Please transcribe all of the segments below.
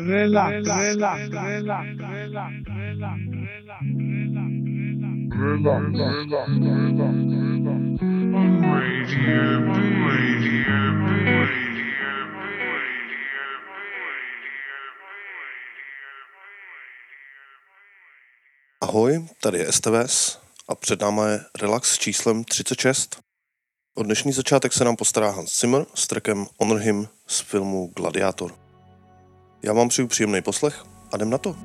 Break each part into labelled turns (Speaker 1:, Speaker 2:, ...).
Speaker 1: relax, relax, relax, relax, relax,
Speaker 2: Ahoj, tady je STVS a před náma je Relax s číslem 36. O dnešní začátek se nám postará Hans Zimmer s trackem Honor Him z filmu Gladiátor. Já vám přeju příjemný poslech a jdem na to.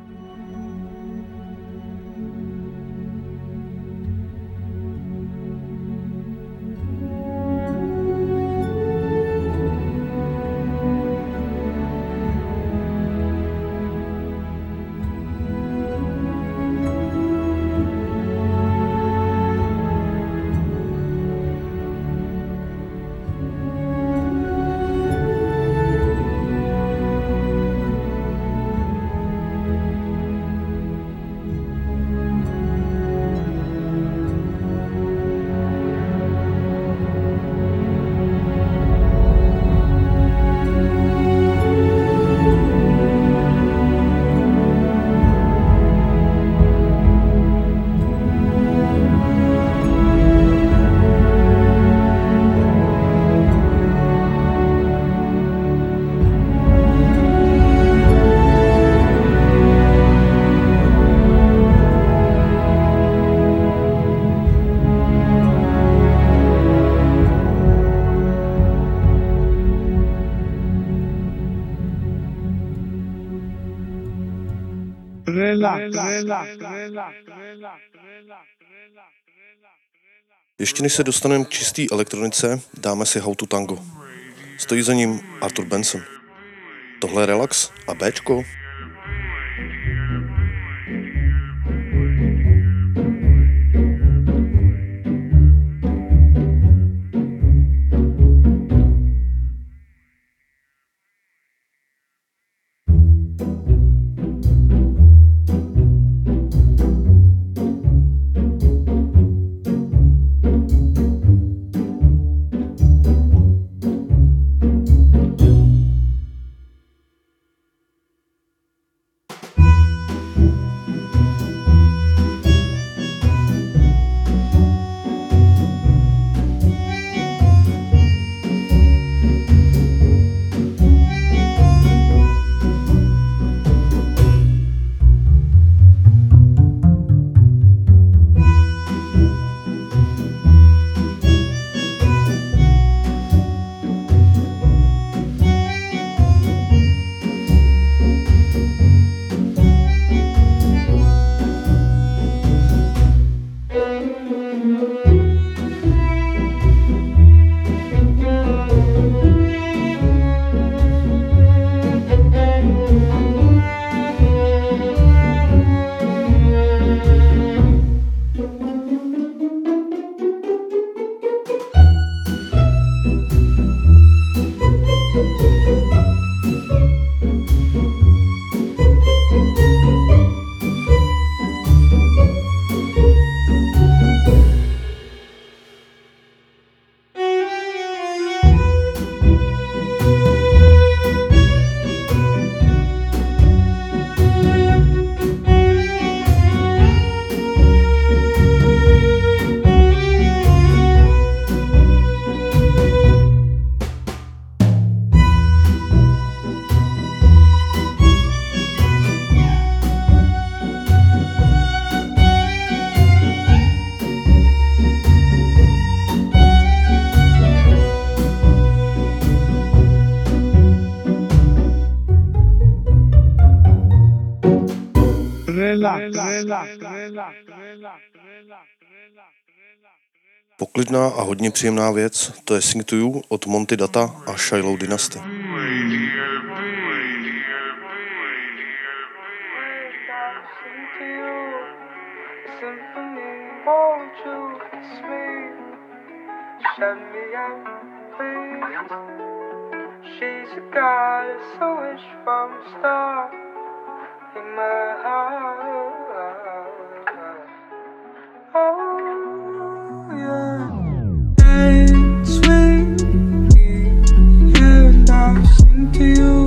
Speaker 2: Ještě než se dostaneme k čistý elektronice, dáme si How to Tango. Stojí za ním Arthur Benson. Tohle je Relax a Bčko. Poklidná a hodně příjemná věc, to je Sing to You od Monty Data a Shiloh Dynasty.
Speaker 3: Please. She's a goddess, I wish from the start in my heart. Oh, yeah. Me, and sing to you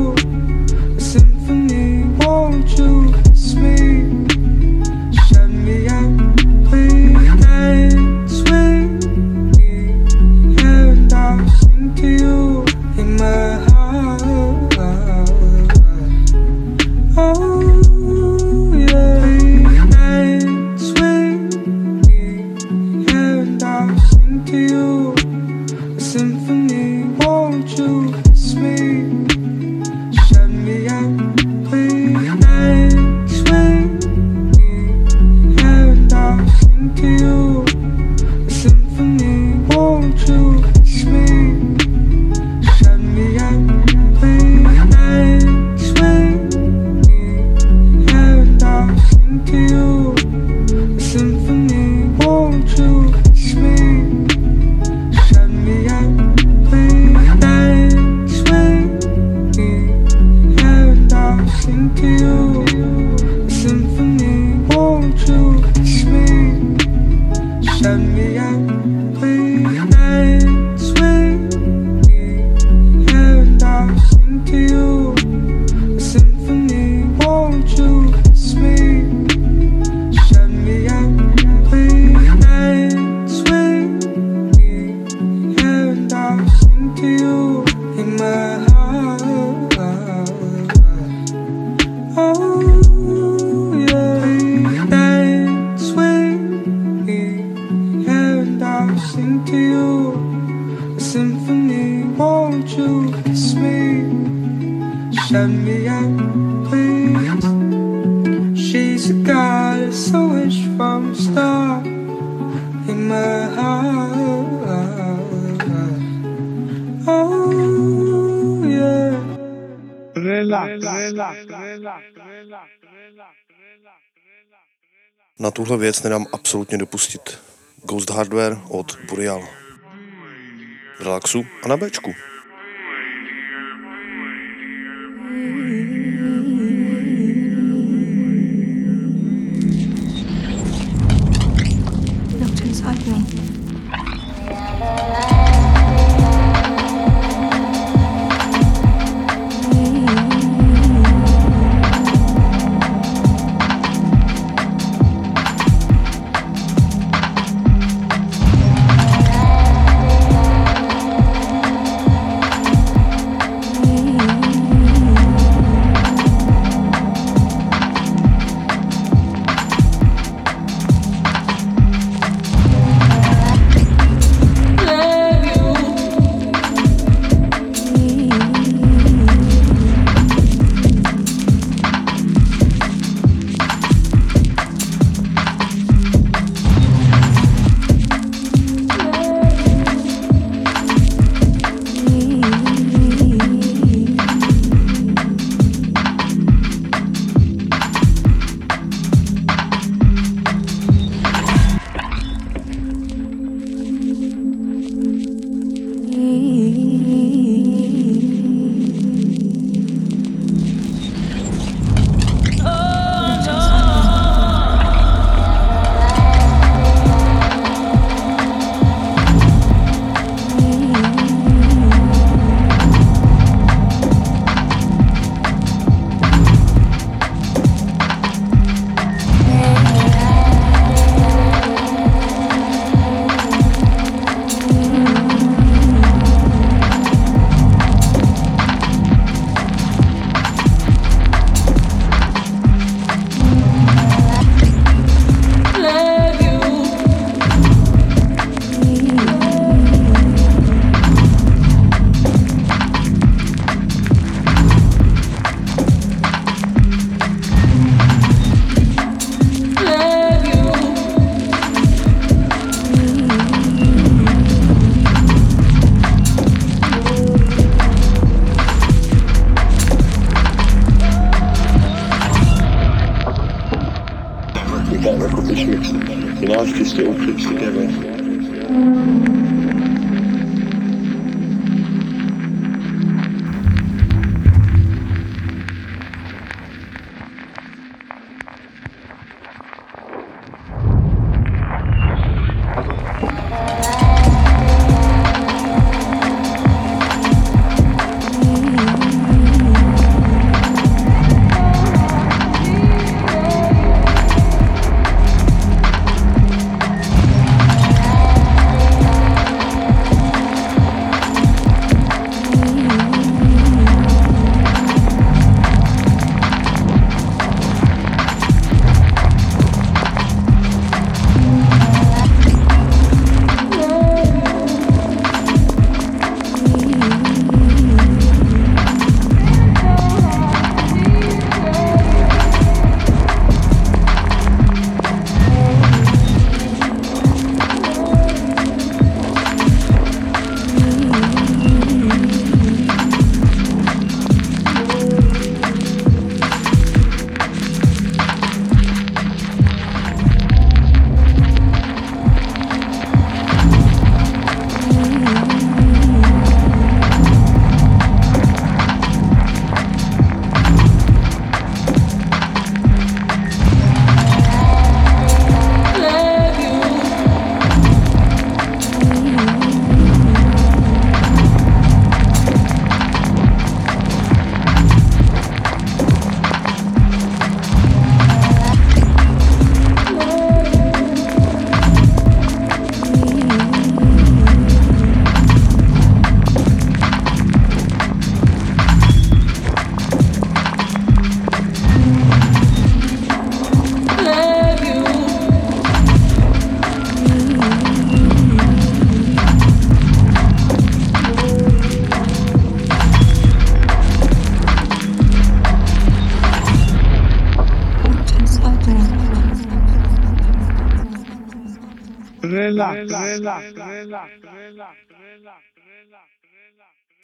Speaker 2: Na tuhle věc nedám absolutně dopustit. Ghost Hardware od Boreal. V relaxu a na Bčku.
Speaker 4: Looked inside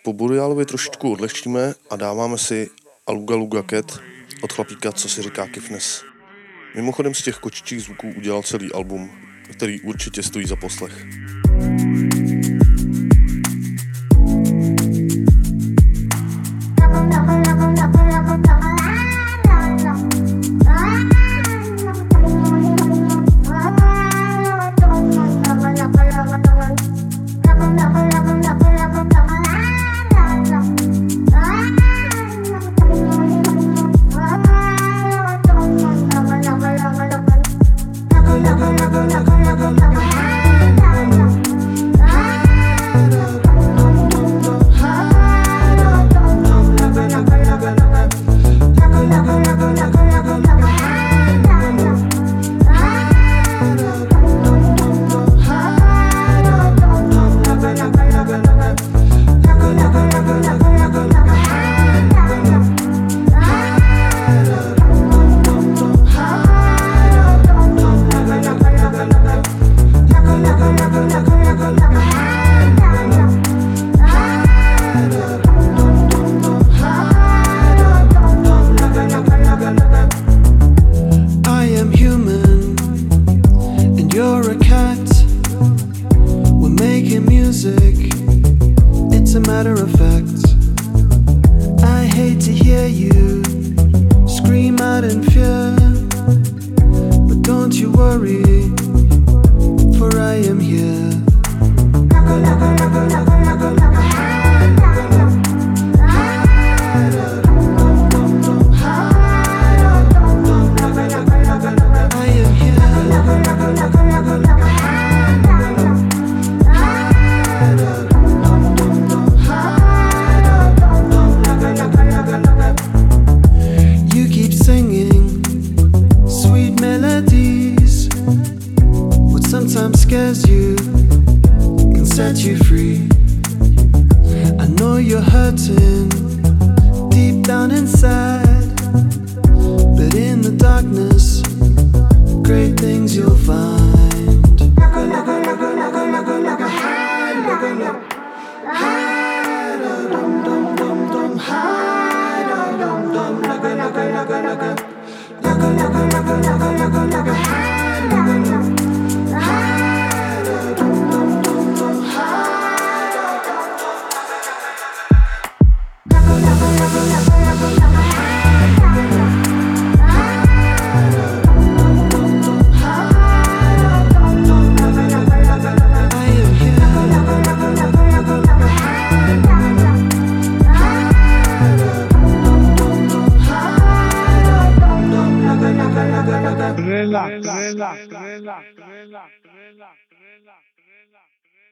Speaker 2: Po Borealovi trošičku odlehčíme a dáváme si Aluga Luga Cat od chlapíka, co si říká Kifnes. Mimochodem z těch kočičích zvuků udělal celý album, který určitě stojí za poslech.
Speaker 5: I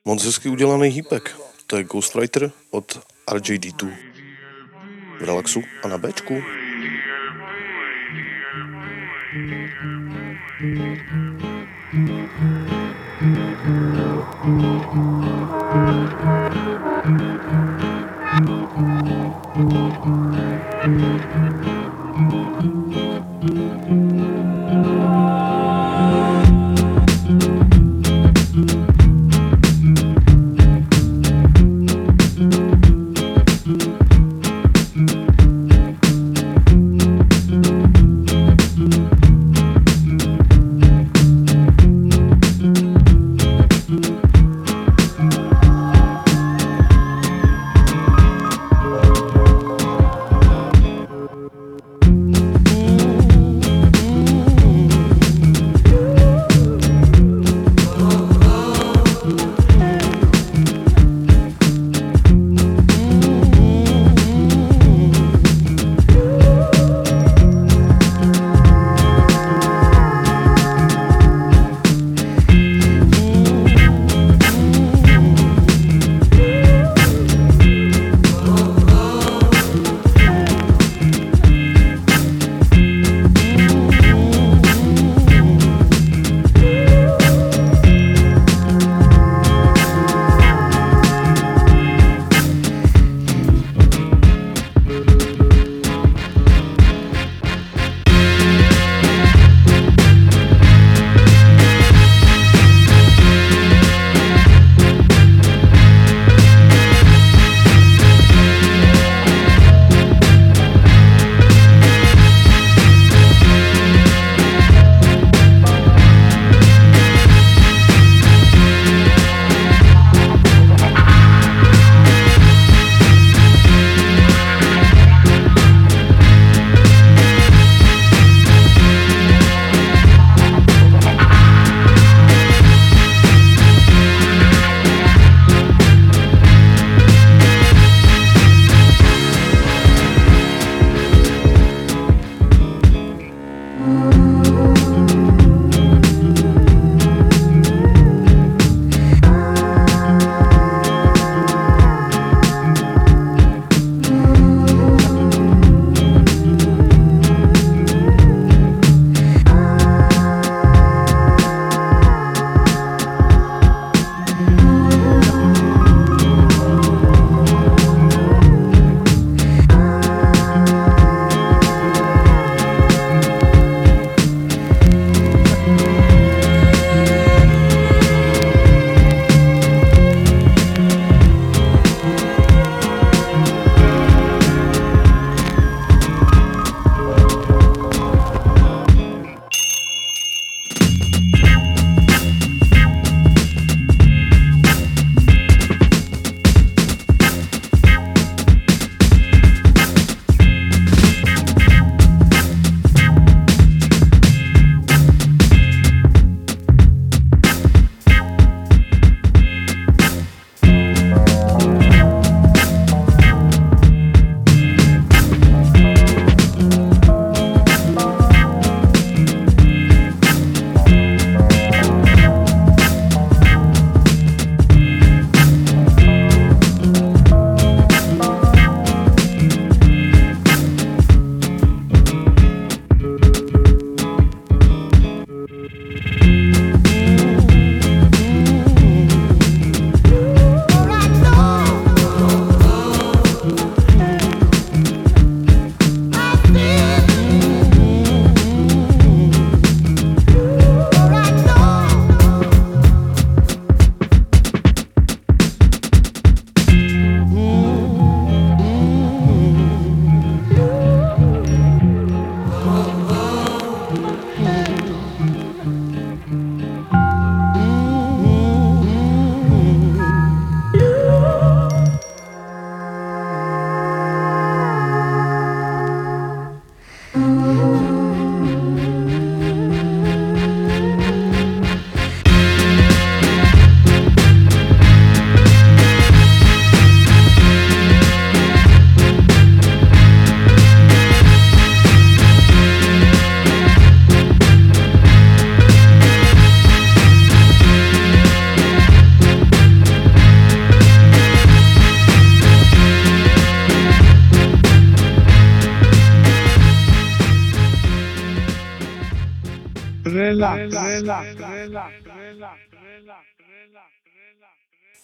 Speaker 2: Moc hezky udělaný hýpek. To je Ghostwriter od RJD2. V relaxu a na Bčku.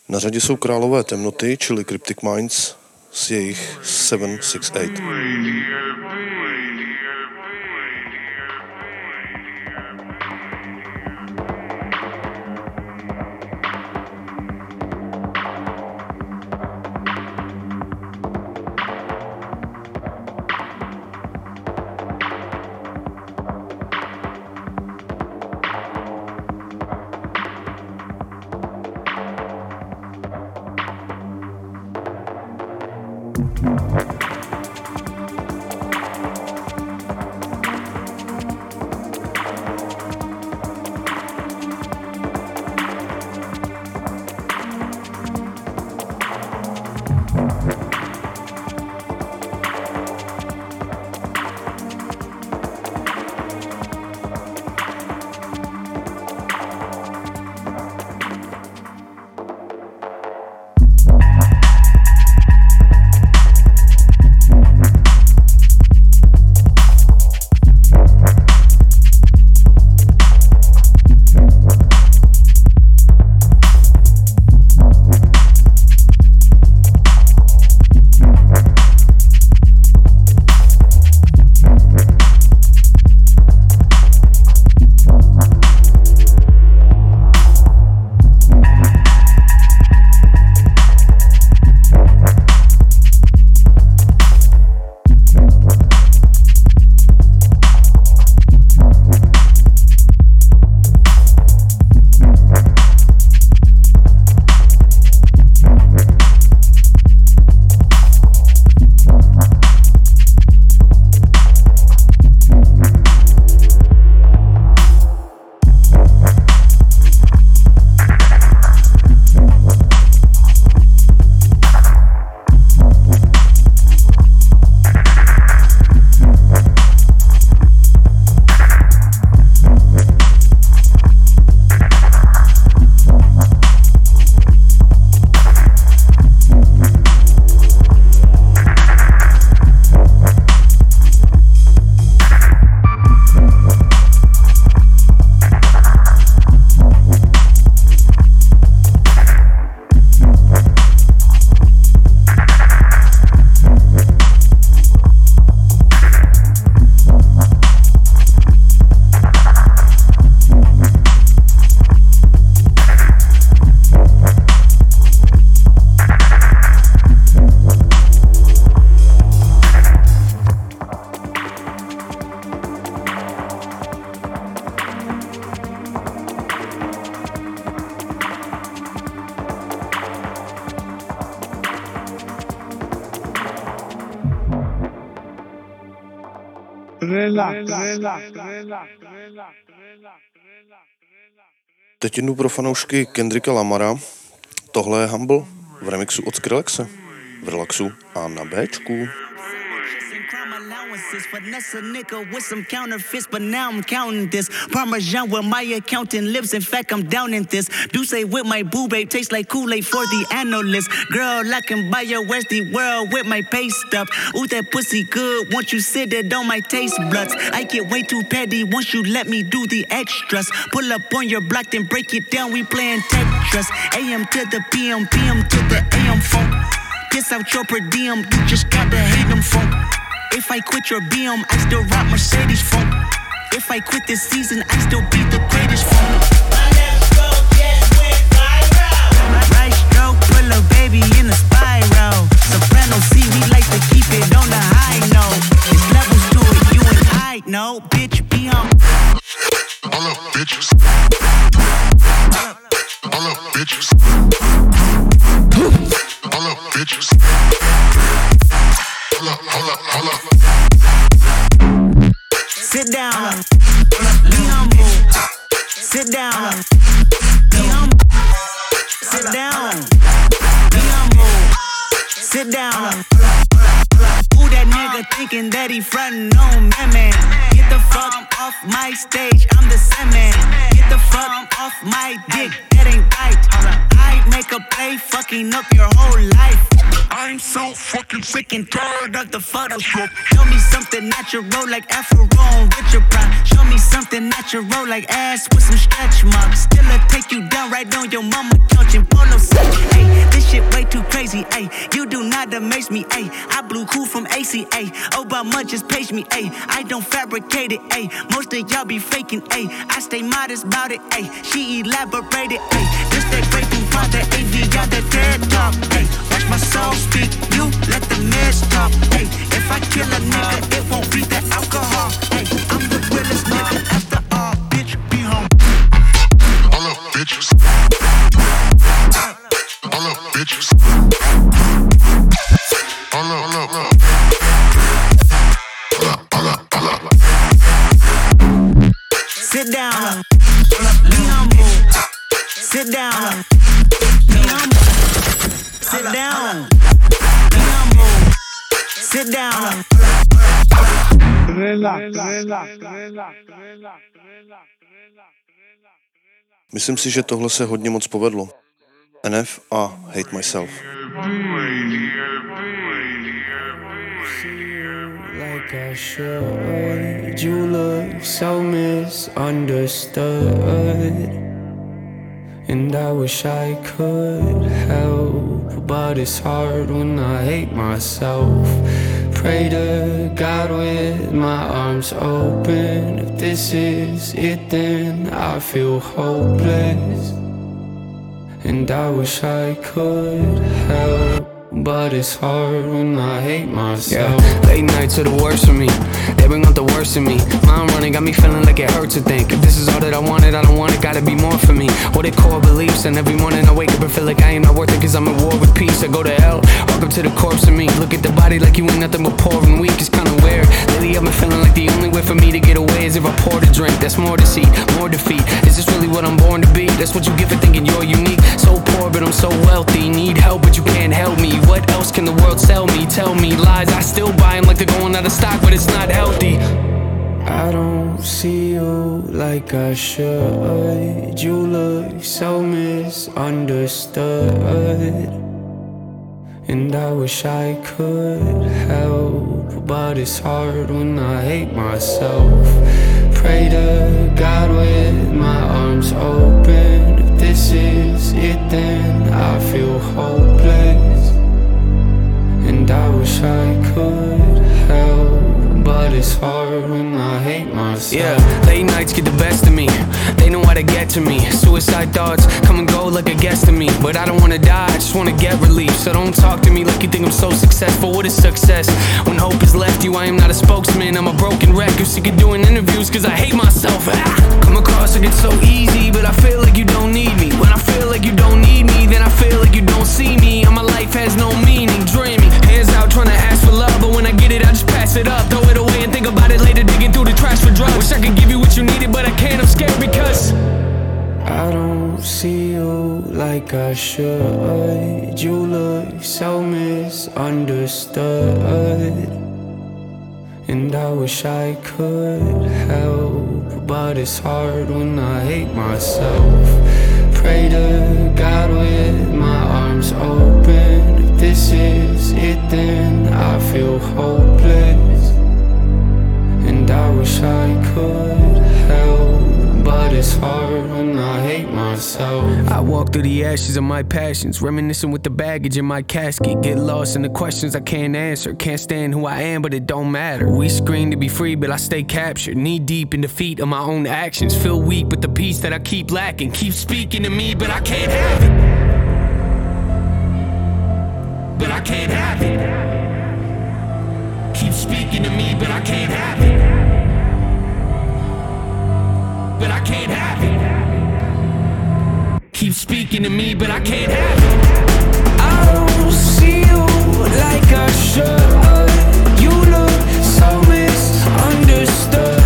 Speaker 6: Na řadě jsou králové temnoty, čili Cryptic Minds s jejich 768. Jednu pro fanoušky Kendricka Lamara. Tohle je Humble v remixu od Skrillexe. V relaxu a na Bčku.
Speaker 7: Crime. Finesse nigga with some counterfeits, but now I'm counting this. Parmesan where my accountant lives. In fact, I'm down in this. Do say with my boo babe tastes like Kool-Aid for the analyst. Girl, I can buy your Westy world with my pay stuff. Ooh, that pussy good. Once you sit it on my taste buds. I get way too petty once you let me do the extras. Pull up on your block, then break it down. We playing Tetris. AM to the PM, PM to the AM funk. Piss out your per diem, you just gotta hate them funk. If I quit your BM, I still rock Mercedes. If I quit this season, I still be the greatest funk. Right stroke, put a baby in spiral. Soprano C, we like to keep it on the high note. Levels it, you. Bitch, be on.
Speaker 8: All up, bitches. All up, bitches. All up, bitches.
Speaker 7: Sit down. Be humble. Sit down. Be humble. Sit down. Be humble. Sit down. Who that nigga thinking that he frontin' on me, man? Get the fuck off my stage, I'm the same man. Get the fuck off my dick, that ain't right. I make a play, fucking up your whole life.
Speaker 8: I'm so fucking sick.
Speaker 7: And tired of the Photoshop. Show me something natural like Afro with your pride. Show me something natural like ass with some stretch marks. Still I take you down right on your mama couch in polo set. Hey, this shit way too crazy. Hey, you do not amaze me. Hey, I blew cool from ACA. Obama just page me. Hey, I don't fabricate it. Hey, most of y'all be faking. Hey, I stay modest about it. Hey, she elaborated. Hey, this that from father AV, y'all the dead talk. Hey, watch my soul speak. You let the meds talk. Hey, if I kill a nigga,
Speaker 6: Myslím si, že tohle se hodně moc povedlo. NF a Hate Myself.
Speaker 9: like I should. You look so misunderstood. And I wish I could help, but it's hard when I hate myself. Pray to God with my arms open. If this is it, then I feel hopeless. And I wish I could help. But it's hard when I hate myself.
Speaker 10: Yeah, late nights are the worst for me. They bring out the worst in me. Mind running got me feeling like it hurts to think. If this is all that I wanted, I don't want it, gotta be more for me. What are core beliefs? And every morning I wake up and feel like I ain't not worth it, cause I'm at war with peace. I go to hell, welcome to the corpse of me. Look at the body like you ain't nothing but poor and weak. It's kinda weird. Lately I've been feeling like the only way for me to get away is if I pour the drink. That's more deceit, more defeat. Is this really what I'm born to be? That's what you get for thinking you're unique. So poor, but I'm so wealthy. Need help, but you can't help me. What else can the world sell me? Tell me lies. I still buy them like they're going out of stock, but it's not healthy.
Speaker 9: I don't see you like I should. You look so misunderstood. And I wish I could help, but it's hard when I hate myself. Pray to God with my arms open. If this is it, then I feel hopeless. I wish I could help, but it's hard when I hate myself.
Speaker 10: Yeah, late nights get the best of me. They know how to get to me. Suicide thoughts come and go like a guest to me. But I don't wanna die, I just wanna get relief. So don't talk to me like you think I'm so successful. What is success? When hope has left you, I am not a spokesman. I'm a broken record, sick of doing interviews cause I hate myself. Ah, come across like it's so easy, but I feel like you don't need me. When I feel like you don't need me, then I feel like you don't see me. And my life has no meaning, dreaming. Hands out trying to ask for love, but when I get it, I just pass it up. Throw it away and think about it later, digging through the trash for drugs. Wish I could give you what you needed, but I can't. I'm scared because.
Speaker 9: I don't see you like I should. You look so misunderstood. And I wish I could help, but it's hard when I hate myself. Pray to God with my arms open. If this is it, then I feel hopeless. And I wish I could help, but it's hard when I hate myself.
Speaker 10: I walk through the ashes of my passions, reminiscing with the baggage in my casket. Get lost in the questions I can't answer. Can't stand who I am, but it don't matter. We scream to be free, but I stay captured. Knee deep in defeat of my own actions. Feel weak, but the peace that I keep lacking. Keep speaking to me, but I can't have it. But I can't have it. Keep speaking to me, but I can't have it. But I can't have it. Keep speaking to me, but I can't have it.
Speaker 9: I don't see you like I should. You look so misunderstood.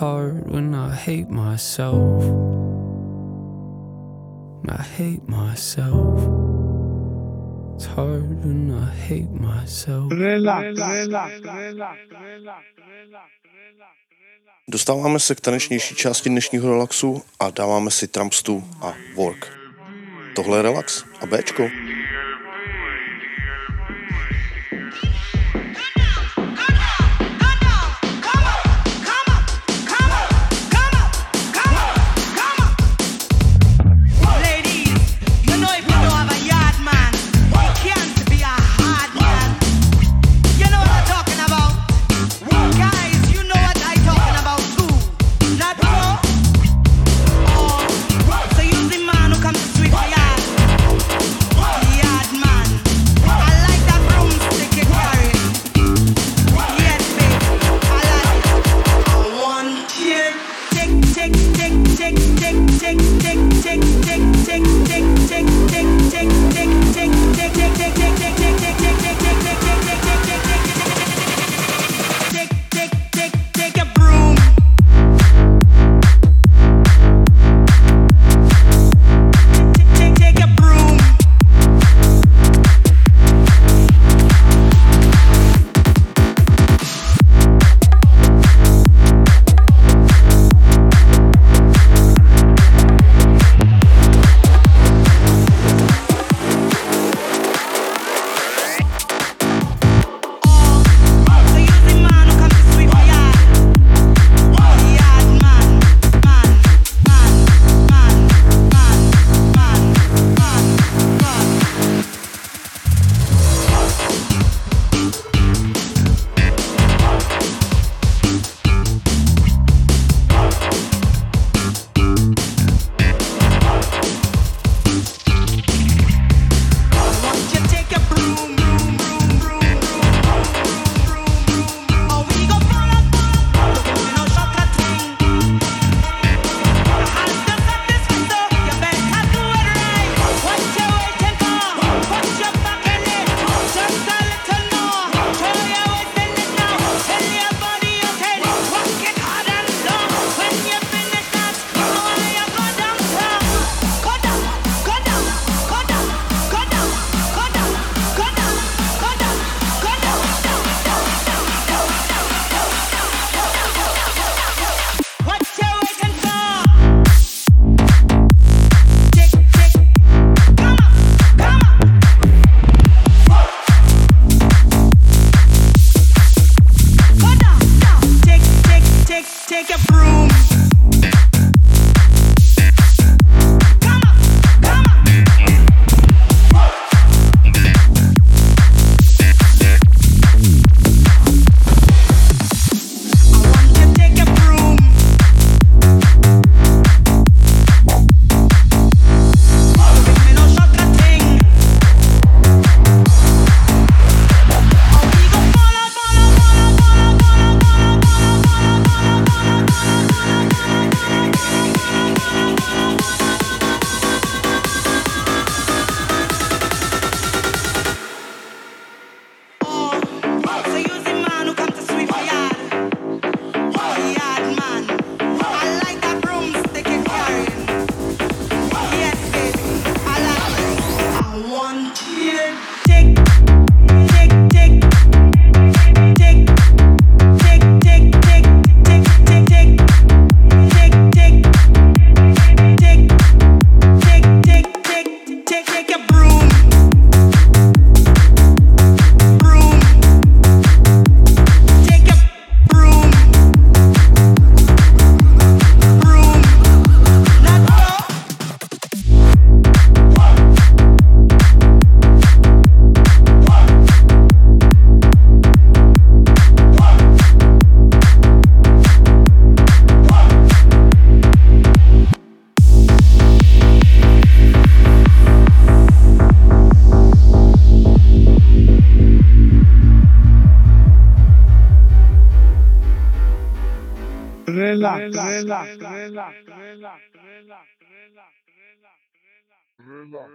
Speaker 9: hard when I hate myself. I hate myself. It's hard when I hate myself.
Speaker 6: Dostáváme se k tanečnější části dnešního relaxu a dáváme si Trumpstu a Work. Tohle je relax a Bčko.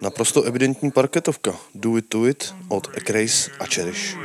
Speaker 6: Naprosto evidentní parketovka. Do It To It od Ekrace a Cherish.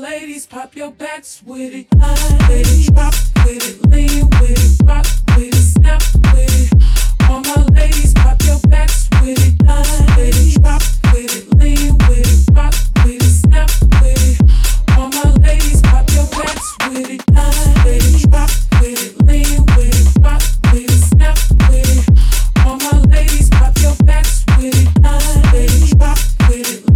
Speaker 11: Ladies, pop your backs with it. Line with it, drop with it, lean with it, rock with it, snap with it. All my ladies, pop your backs with it. Line with it, drop with it, lean with it, rock with it, snap with it. All my ladies, pop your backs with it. Line with it, drop with it, lean with it, rock with it, snap with it. All my ladies, pop your backs with it. Line with it, drop with it,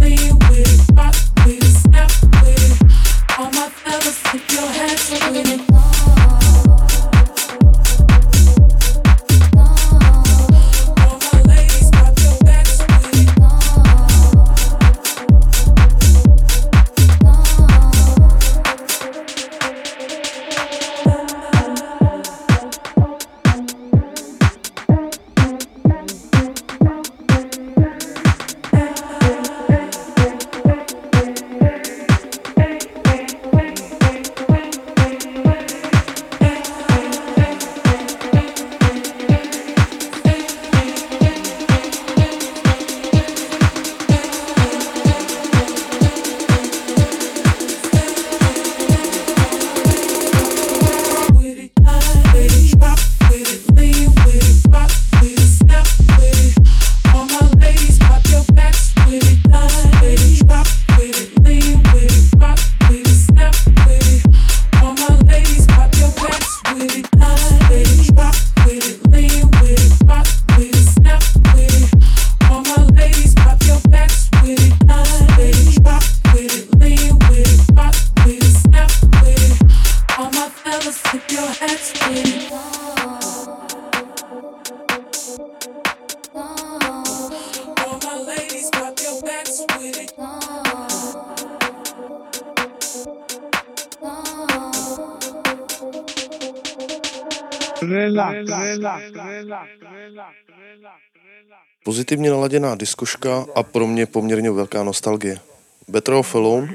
Speaker 6: Pozitivně naladěná diskoška a pro mě poměrně velká nostalgie. Better Off Alone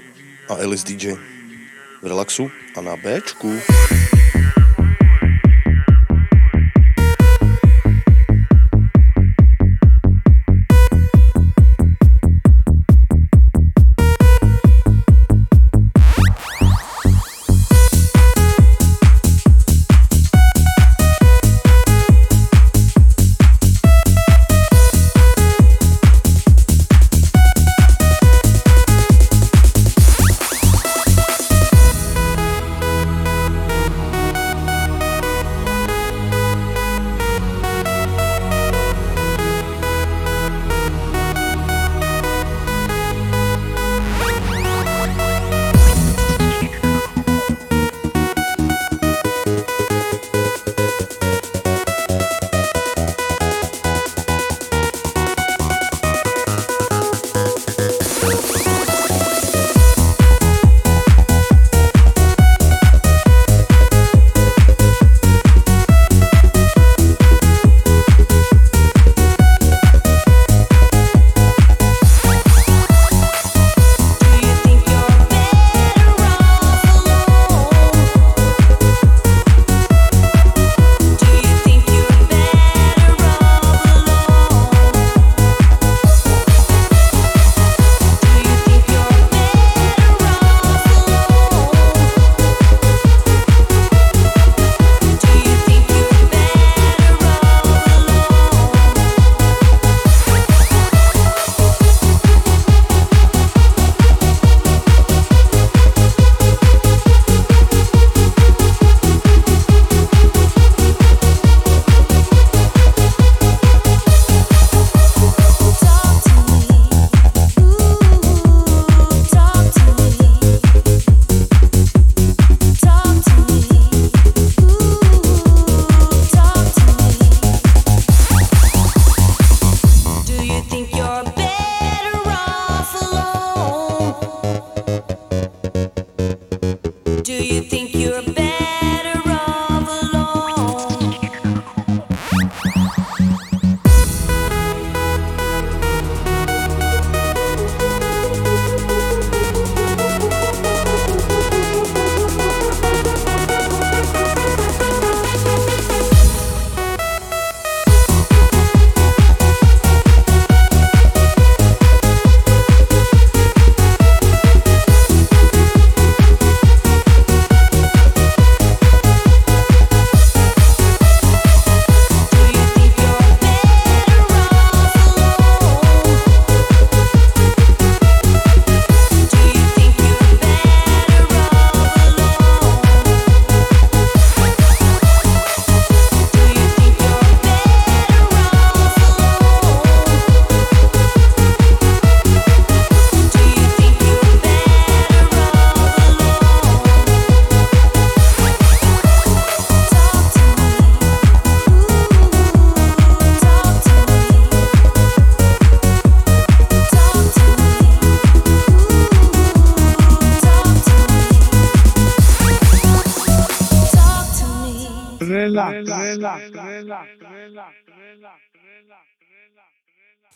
Speaker 6: a Alice DJ. V relaxu a na Bčku.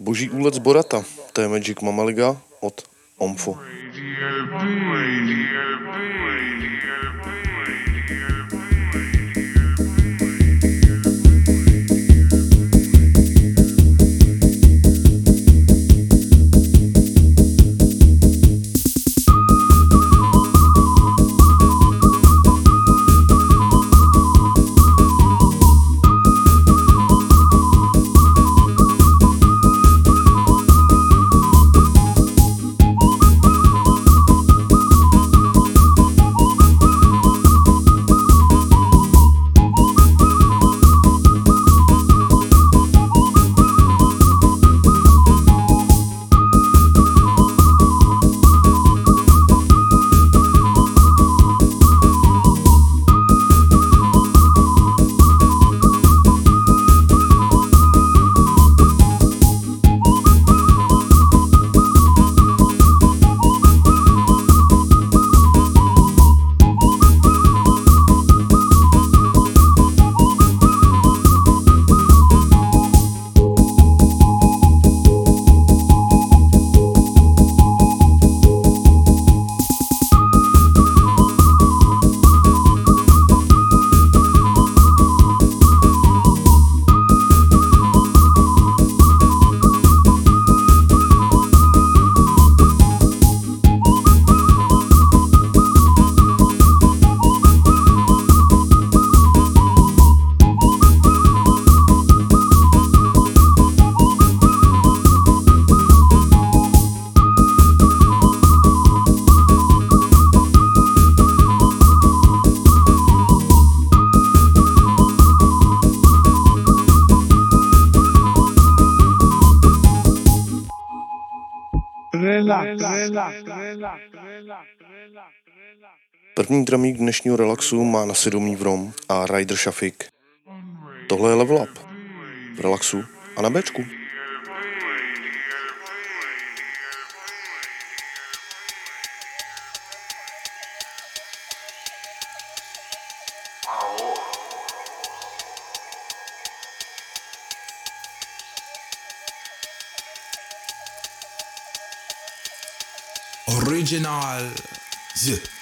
Speaker 2: Boží úlet z Borata, to je Magic Mamaliga od OMFO. Radio, radio, radio. První dramík dnešního relaxu má na svědomí Vrom a Ryder Shafik. Tohle je Level Up. V relaxu a na Bčku.
Speaker 12: original. Yeah.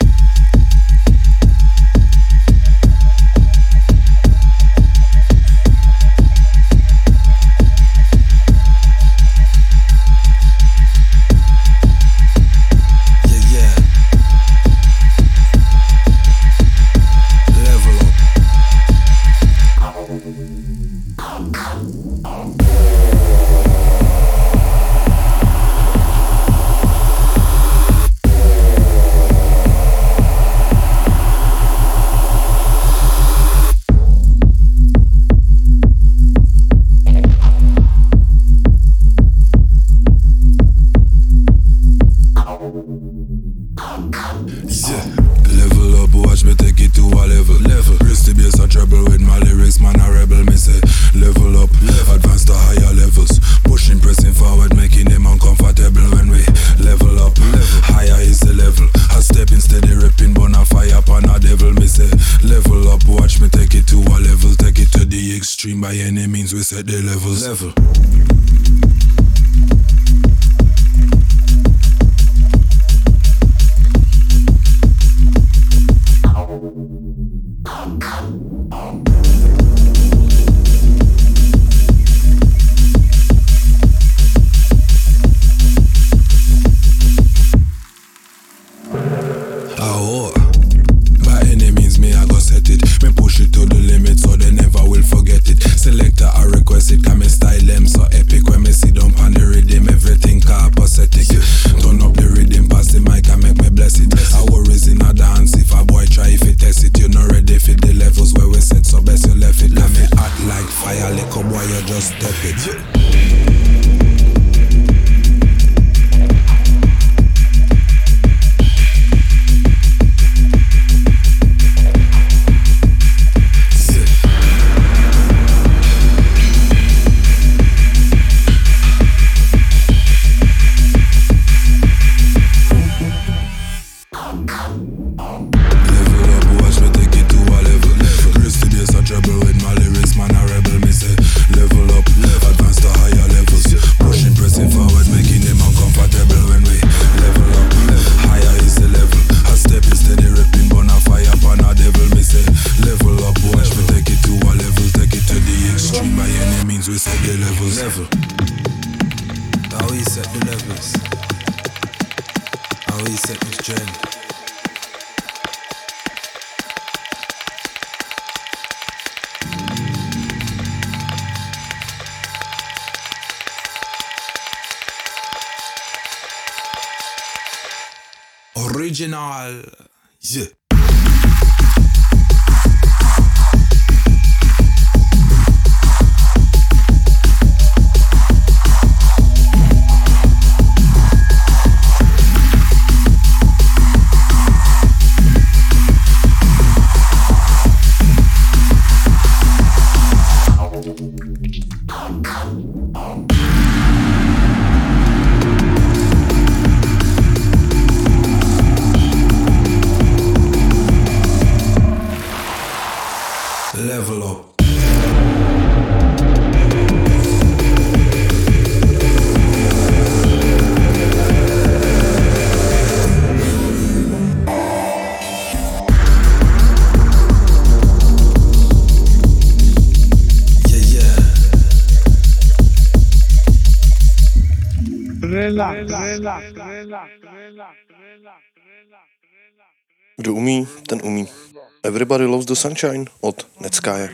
Speaker 2: Kdo umí, ten umí. Everybody loves the sunshine od Neckáje.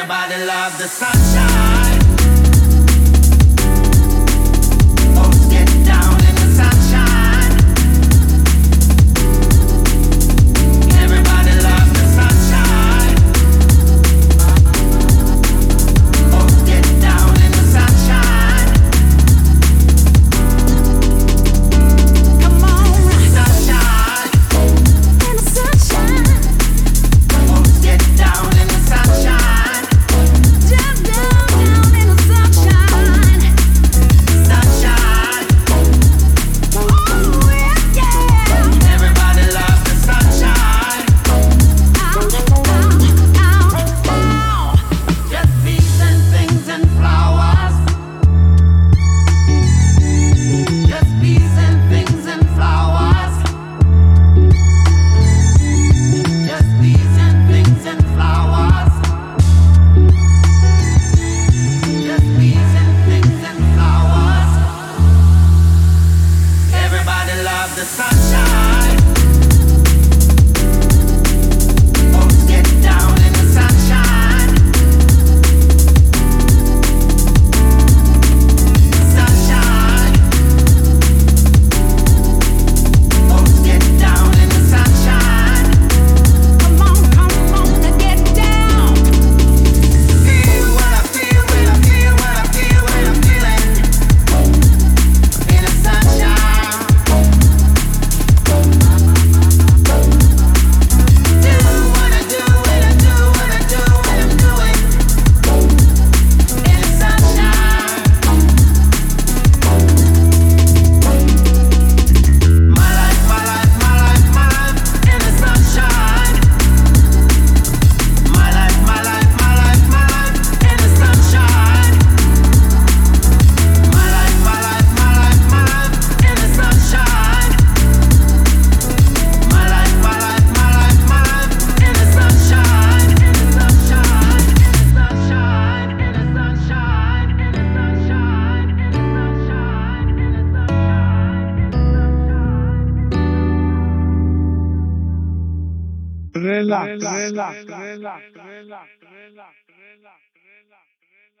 Speaker 13: Everybody love the sunshine.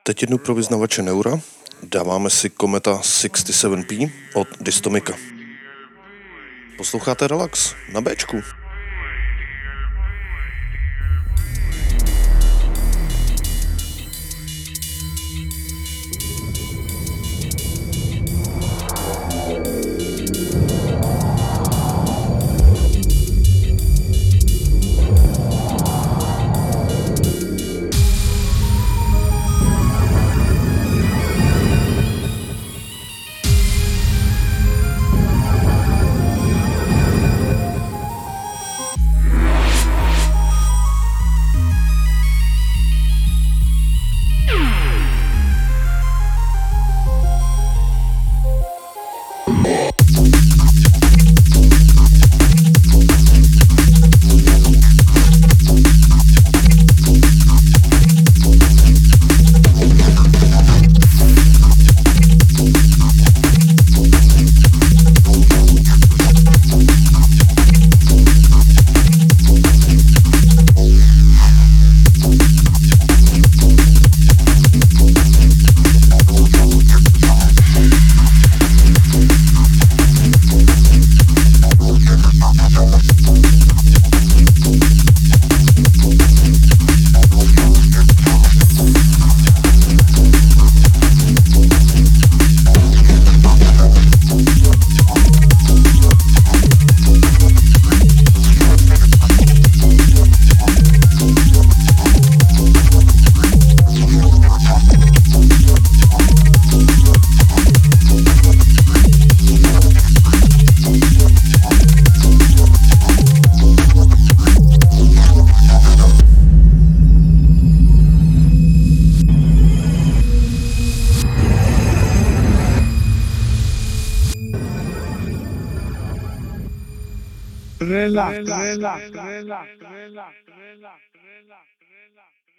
Speaker 2: Teď jednu pro vyznavače Neura. Dáváme si kometa 67P od Dystomika. Posloucháte Relax na Bčku.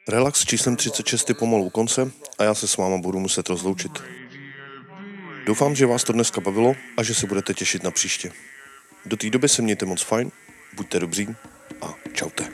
Speaker 2: Relax, s číslem 36 je pomalu u konce a já se s váma budu muset rozloučit. Doufám, že vás to dneska bavilo a že se budete těšit na příště. Do té doby se mějte moc fajn, buďte dobří a čaute.